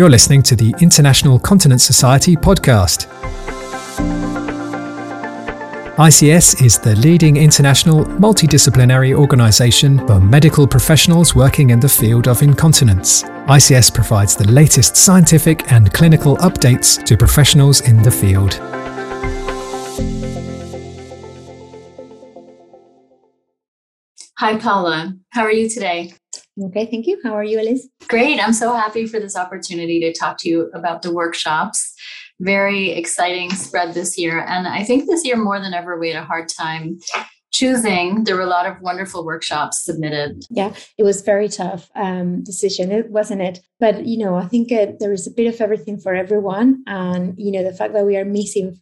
You're listening to the International Continence Society podcast. ICS is the leading international multidisciplinary organisation for medical professionals working in the field of incontinence. ICS provides the latest scientific and clinical updates to professionals in the field. Hi, Paula. How are you today? Okay, thank you. How are you, Elise? Great. I'm so happy for this opportunity to talk to you about the workshops. Very exciting spread this year. And I think this year, more than ever, we had a hard time choosing. There were a lot of wonderful workshops submitted. Yeah, it was very tough um, decision, it wasn't it? But you know, I think uh, there is a bit of everything for everyone, and you know, the fact that we are meeting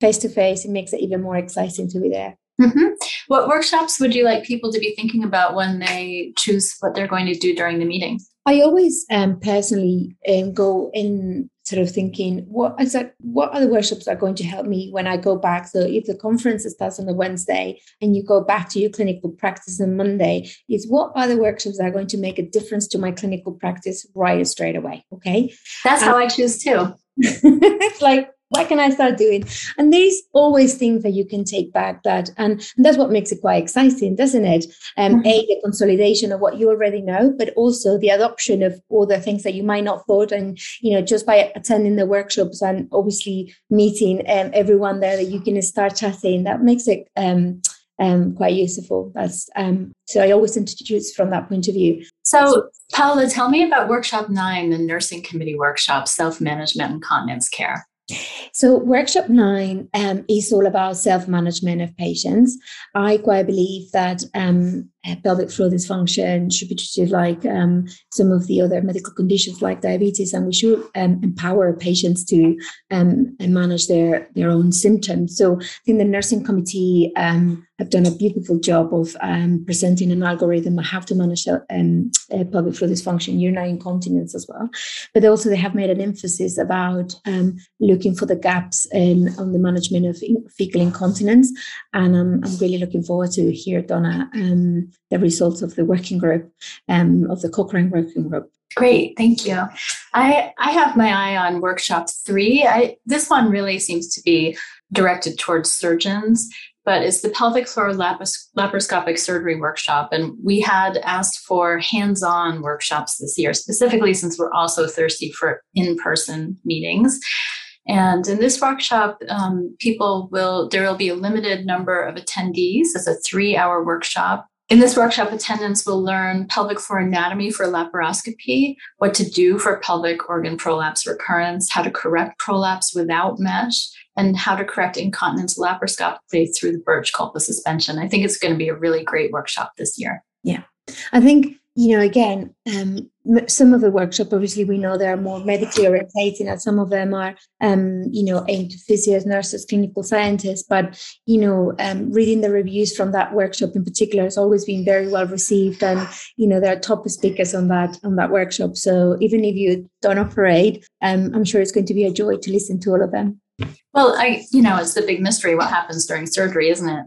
face to face, it makes it even more exciting to be there. Mm-hmm. What workshops would you like people to be thinking about when they choose what they're going to do during the meeting? I always um, personally um, go in sort of thinking what is that, what other workshops that are going to help me when I go back. So if the conference starts on a Wednesday and you go back to your clinical practice on Monday, is what other workshops that are going to make a difference to my clinical practice right straight away? Okay, that's um, how I choose too. it's like what can I start doing? And there's always things that you can take back that, and, and that's what makes it quite exciting, doesn't it? Um, mm-hmm. A, the consolidation of what you already know, but also the adoption of all the things that you might not thought. And, you know, just by attending the workshops and obviously meeting um, everyone there that you can start chatting, that makes it um, um, quite useful. That's um, so I always introduce from that point of view. So, Paula, tell me about workshop nine, the nursing committee workshop, self management and continence care. So, workshop nine um, is all about self management of patients. I quite believe that um, pelvic floor dysfunction should be treated like um, some of the other medical conditions like diabetes, and we should um, empower patients to um, manage their, their own symptoms. So, I think the nursing committee um, have done a beautiful job of presenting an algorithm on how to manage um, pelvic floor dysfunction, urinary incontinence as well. But also, they have made an emphasis about looking looking for the gaps in on the management of fecal incontinence. And I'm, I'm really looking forward to hear, Donna, um, the results of the working group, um, of the Cochrane working group. Great, thank you. I, I have my eye on workshop three. I, this one really seems to be directed towards surgeons but it's the pelvic floor lapis- laparoscopic surgery workshop. And we had asked for hands on workshops this year, specifically since we're also thirsty for in person meetings. And in this workshop, um, people will, there will be a limited number of attendees. It's a three hour workshop. In this workshop, attendants will learn pelvic floor anatomy for laparoscopy, what to do for pelvic organ prolapse recurrence, how to correct prolapse without mesh, and how to correct incontinence laparoscopically through the Burch colposuspension. I think it's going to be a really great workshop this year. Yeah. I think you know, again, um, some of the workshop, obviously, we know they are more medically orientated, and some of them are, um, you know, aimed to physios, nurses, clinical scientists. But you know, um, reading the reviews from that workshop in particular has always been very well received, and you know, there are top speakers on that on that workshop. So even if you don't operate, um, I'm sure it's going to be a joy to listen to all of them. Well, I, you know, it's the big mystery what happens during surgery, isn't it?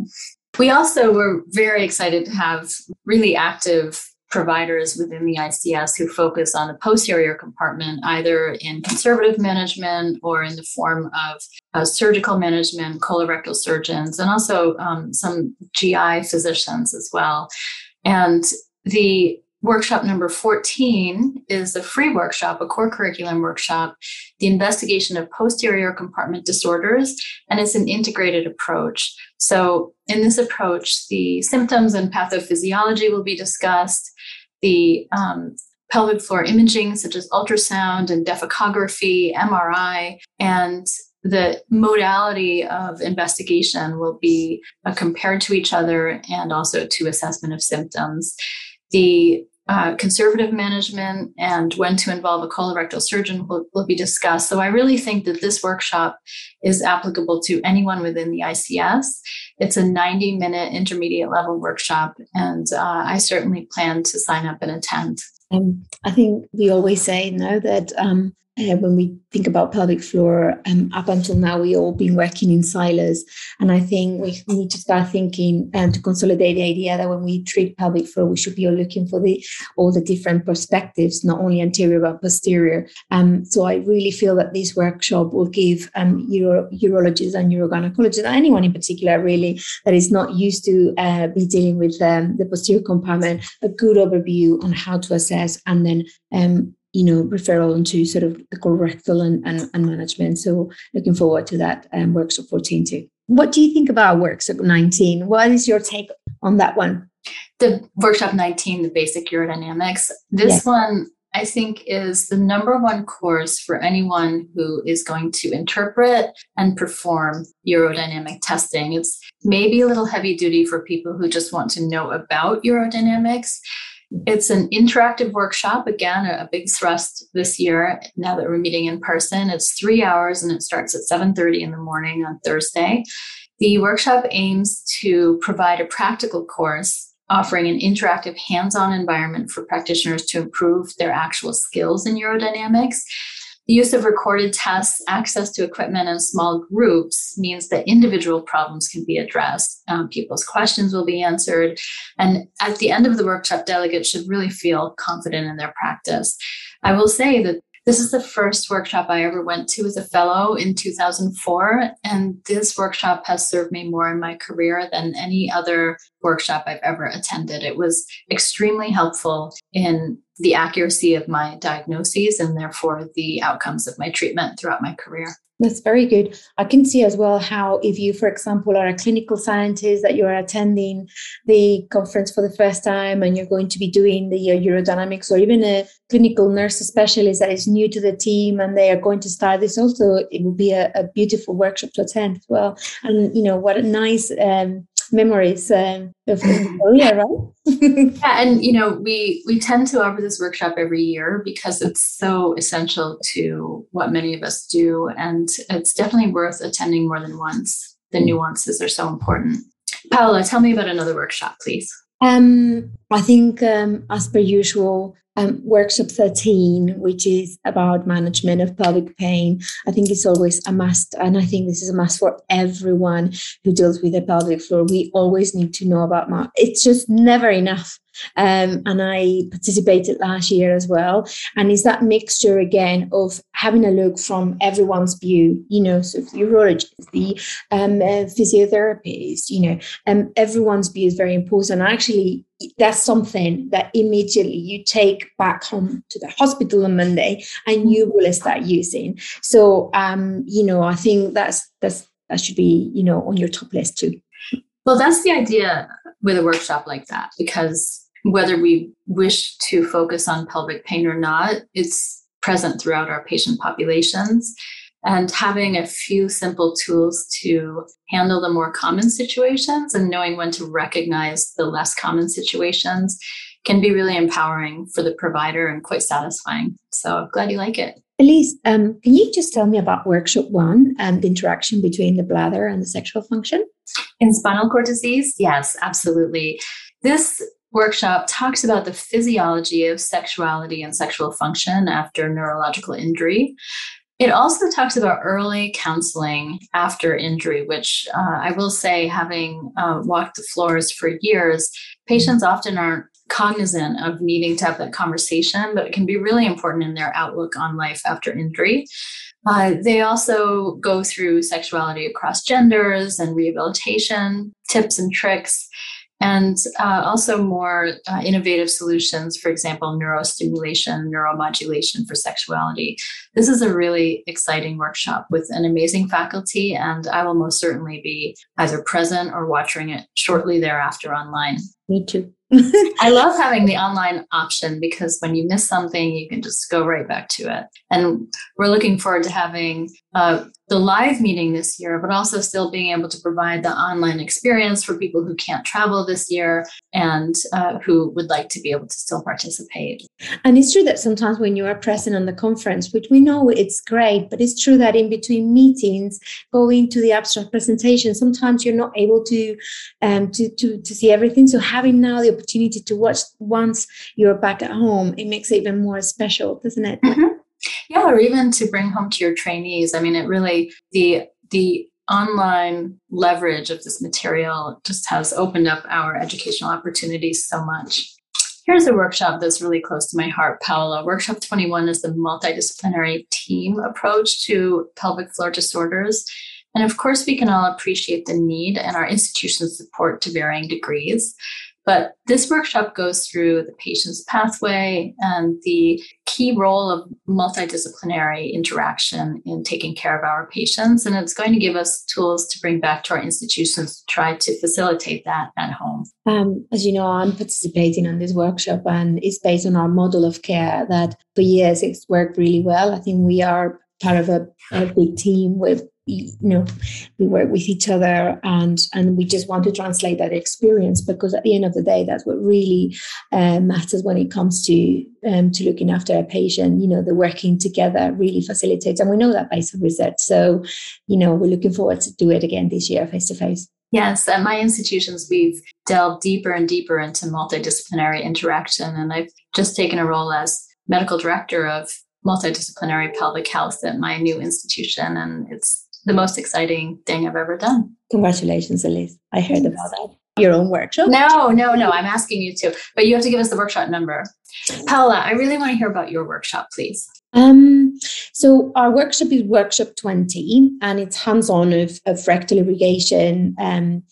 We also were very excited to have really active providers within the ICS who focus on the posterior compartment, either in conservative management or in the form of uh, surgical management, colorectal surgeons, and also um, some GI physicians as well. And the Workshop number 14 is a free workshop, a core curriculum workshop, the investigation of posterior compartment disorders, and it's an integrated approach. So, in this approach, the symptoms and pathophysiology will be discussed, the um, pelvic floor imaging, such as ultrasound and defecography, MRI, and the modality of investigation will be uh, compared to each other and also to assessment of symptoms. The uh, conservative management and when to involve a colorectal surgeon will, will, be discussed. So I really think that this workshop is applicable to anyone within the ICS. It's a 90 minute intermediate level workshop, and uh, I certainly plan to sign up and attend. Um, I think we always say, no, that um, uh, when we think about pelvic floor, um, up until now, we all been working in silos. And I think we need to start thinking and to consolidate the idea that when we treat pelvic floor, we should be looking for the all the different perspectives, not only anterior but posterior. Um, so I really feel that this workshop will give um, uro- urologists and urogynecologists, anyone in particular, really, that is not used to uh, be dealing with um, the posterior compartment, a good overview on how to assess and then um, you know, referral into sort of the colorectal and, and, and management. So looking forward to that um, workshop 14 too. What do you think about workshop 19? What is your take on that one? The workshop 19, the basic urodynamics. This yes. one I think is the number one course for anyone who is going to interpret and perform urodynamic testing. It's maybe a little heavy duty for people who just want to know about urodynamics. It's an interactive workshop. Again, a, big thrust this year. Now that we're meeting in person, it's three hours and it starts at 7:30 in the morning on Thursday. The workshop aims to provide a practical course offering an interactive hands-on environment for practitioners to improve their actual skills in urodynamics the use of recorded tests, access to equipment, and small groups means that individual problems can be addressed. Um, people's questions will be answered. And at the end of the workshop, delegates should really feel confident in their practice. I will say that this is the first workshop I ever went to as a fellow in 2004. And this workshop has served me more in my career than any other workshop I've ever attended. It was extremely helpful in the accuracy of my diagnoses and therefore the outcomes of my treatment throughout my career. That's very good. I can see as well how, if you, for example, are a clinical scientist that you are attending the conference for the first time and you're going to be doing the uh, urodynamics, or even a clinical nurse specialist that is new to the team and they are going to start this, also it will be a, a beautiful workshop to attend as well. And you know what a nice um, memories um, of Korea, right? yeah, and you know, we we tend to offer this workshop every year because it's so essential to what many of us do, and it's definitely worth attending more than once. The nuances are so important. Paula, tell me about another workshop, please. Um, I think, um, as per usual, um, workshop 13, which is about management of pelvic pain. I think it's always a must. And I think this is a must for everyone who deals with the pelvic floor. We always need to know about, it's just never enough um, and I participated last year as well. And it's that mixture again of having a look from everyone's view, you know, so the urologist, the um, uh, physiotherapist, you know, um, everyone's view is very important. Actually, that's something that immediately you take back home to the hospital on Monday and you will start using. So, um, you know, I think that's that's that should be, you know, on your top list too. Well, that's the idea with a workshop like that because whether we wish to focus on pelvic pain or not, it's present throughout our patient populations. And having a few simple tools to handle the more common situations and knowing when to recognize the less common situations can be really empowering for the provider and quite satisfying. So I'm glad you like it. Elise, um, can you just tell me about workshop one and the interaction between the bladder and the sexual function? In spinal cord disease, yes, absolutely. This workshop talks about the physiology of sexuality and sexual function after neurological injury. It also talks about early counseling after injury, which uh, I will say, having uh, walked the floors for years, patients often aren't cognizant of needing to have that conversation, but it can be really important in their outlook on life after injury. Uh, they also go through sexuality across genders and rehabilitation tips and tricks and uh, also more uh, innovative solutions, for example, neurostimulation, neuromodulation for sexuality. This is a really exciting workshop with an amazing faculty, and I will most certainly be either present or watching it shortly thereafter online. Me too. I love having the online option because when you miss something, you can just go right back to it. And we're looking forward to having uh, the live meeting this year, but also still being able to provide the online experience for people who can't travel this year and uh, who would like to be able to still participate. And it's true that sometimes when you are present on the conference, which we know it's great, but it's true that in between meetings, going to the abstract presentation, sometimes you're not able to um, to, to to see everything. So having now the opportunity to watch once you're back at home, it makes it even more special, doesn't it? Mm-hmm. Yeah, or even to bring home to your trainees. I mean, it really the the online leverage of this material just has opened up our educational opportunities so much. Here's a workshop that's really close to my heart, Paula. Workshop 21 is the multidisciplinary team approach to pelvic floor disorders. And of course, we can all appreciate the need and our institutions support to varying degrees. But this workshop goes through the patient's pathway and the key role of multidisciplinary interaction in taking care of our patients. And it's going to give us tools to bring back to our institutions to try to facilitate that at home. Um, as you know, I'm participating on this workshop and it's based on our model of care that for years it's worked really well. I think we are part of a, a big team with you know we work with each other and and we just want to translate that experience because at the end of the day that's what really um, matters when it comes to um, to looking after a patient you know the working together really facilitates and we know that based on research so you know we're looking forward to do it again this year face to face Yes, at my institutions, we've delved deeper and deeper into multidisciplinary interaction. And I've just taken a role as medical director of multidisciplinary pelvic health at my new institution. And it's the most exciting thing I've ever done. Congratulations, Elise. I heard about that. Your own workshop? No, no, no. I'm asking you to, but you have to give us the workshop number. Paula, I really want to hear about your workshop, please. Um, so our workshop is workshop 20 and it's hands-on of, of rectal irrigation um,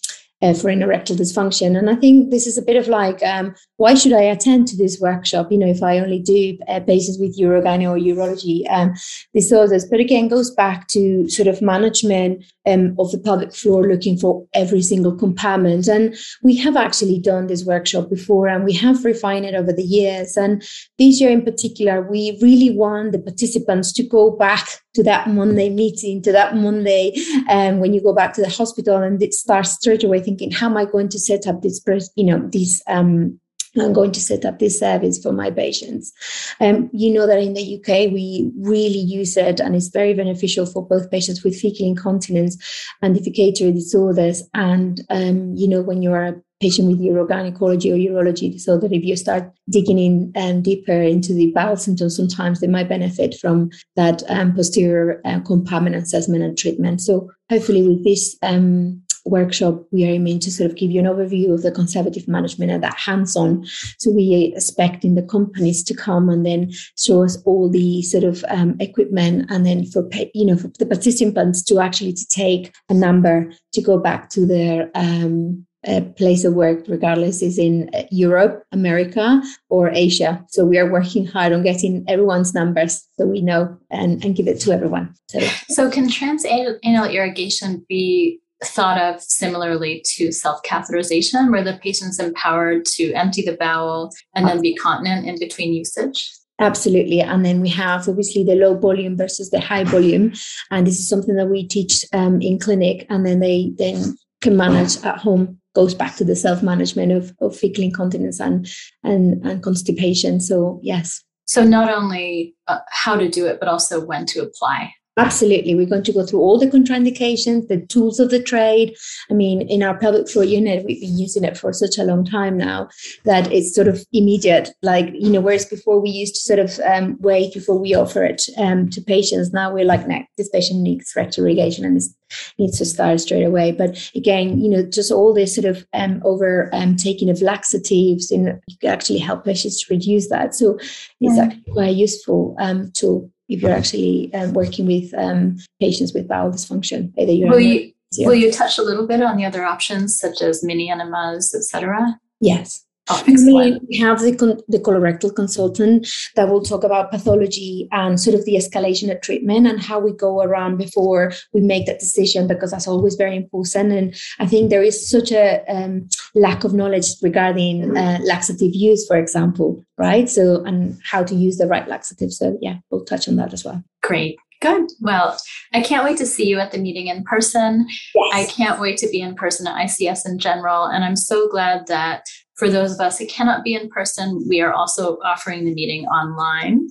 uh, for erectile dysfunction. And I think this is a bit of like, um, why should I attend to this workshop? You know, if I only do uh, patients with urogyne or urology um, disorders. But again, goes back to sort of management um, of the pelvic floor, looking for every single compartment. And we have actually done this workshop before, and we have refined it over the years. And this year in particular, we really want the participants to go back to that Monday meeting, to that Monday um, when you go back to the hospital and start straight away thinking, how am I going to set up this, you know, this um, I'm going to set up this service for my patients. Um, you know that in the UK, we really use it and it's very beneficial for both patients with fecal incontinence and defecatory disorders. And, um, you know, when you are a patient with urogynecology or urology disorder, if you start digging in um, deeper into the bowel symptoms, sometimes they might benefit from that um, posterior uh, compartment assessment and treatment. So hopefully with this um, workshop, we are aiming to sort of give you an overview of the conservative management and that hands-on. So we are expecting the companies to come and then show us all the sort of um, equipment, and then for you know for the participants to actually to take a number to go back to their um, uh, place of work, regardless is in uh, Europe, America, or Asia. So we are working hard on getting everyone's numbers so we know and, and give it to everyone. So, so can transanal irrigation be thought of similarly to self catheterization, where the patient's empowered to empty the bowel and then be continent in between usage? Absolutely. And then we have obviously the low volume versus the high volume. And this is something that we teach um, in clinic, and then they then can manage at home goes back to the self-management of, of fecal incontinence and, and and constipation. So yes. So not only uh, how to do it but also when to apply Absolutely. We're going to go through all the contraindications, the tools of the trade. I mean, in our pelvic floor unit, we've been using it for such a long time now that it's sort of immediate. Like, you know, whereas before we used to sort of um, wait before we offer it um, to patients, now we're like, no, this patient needs rectal irrigation and this needs to start straight away. But again, you know, just all this sort of um, over um, taking of laxatives and you can actually help patients to reduce that. So it's yeah. actually quite a useful um, tool if you're actually um, working with um, patients with bowel dysfunction. Either you will you will you touch a little bit on the other options such as mini enemas, etc.? Yes. Oh, we have the, the colorectal consultant that will talk about pathology and sort of the escalation of treatment and how we go around before we make that decision because that's always very important. And I think there is such a um, lack of knowledge regarding uh, laxative use, for example, right? So, and how to use the right laxative. So, yeah, we'll touch on that as well. Great. Good. Well, I can't wait to see you at the meeting in person. Yes. I can't wait to be in person at ICS in general. And I'm so glad that for those of us who cannot be in person, we are also offering the meeting online.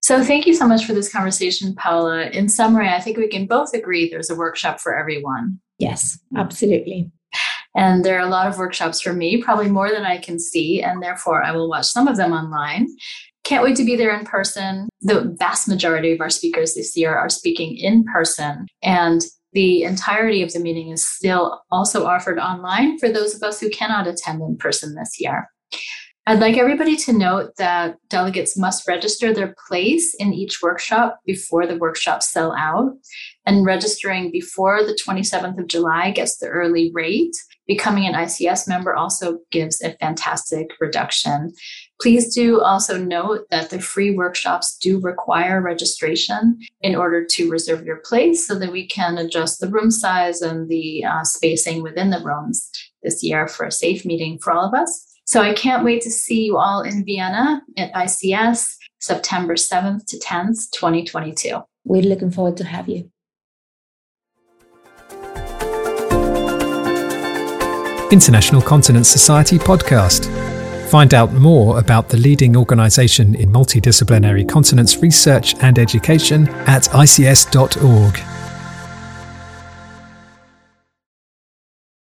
So thank you so much for this conversation, Paula. In summary, I think we can both agree there's a workshop for everyone. Yes, absolutely. And there are a lot of workshops for me, probably more than I can see, and therefore I will watch some of them online. Can't wait to be there in person. The vast majority of our speakers this year are speaking in person. And the entirety of the meeting is still also offered online for those of us who cannot attend in person this year. I'd like everybody to note that delegates must register their place in each workshop before the workshops sell out. And registering before the 27th of July gets the early rate. Becoming an ICS member also gives a fantastic reduction. Please do also note that the free workshops do require registration in order to reserve your place so that we can adjust the room size and the uh, spacing within the rooms this year for a safe meeting for all of us. So I can't wait to see you all in Vienna at ICS September 7th to 10th, 2022. We're looking forward to have you. International Continence Society podcast. Find out more about the leading organisation in multidisciplinary continence research and education at ics.org.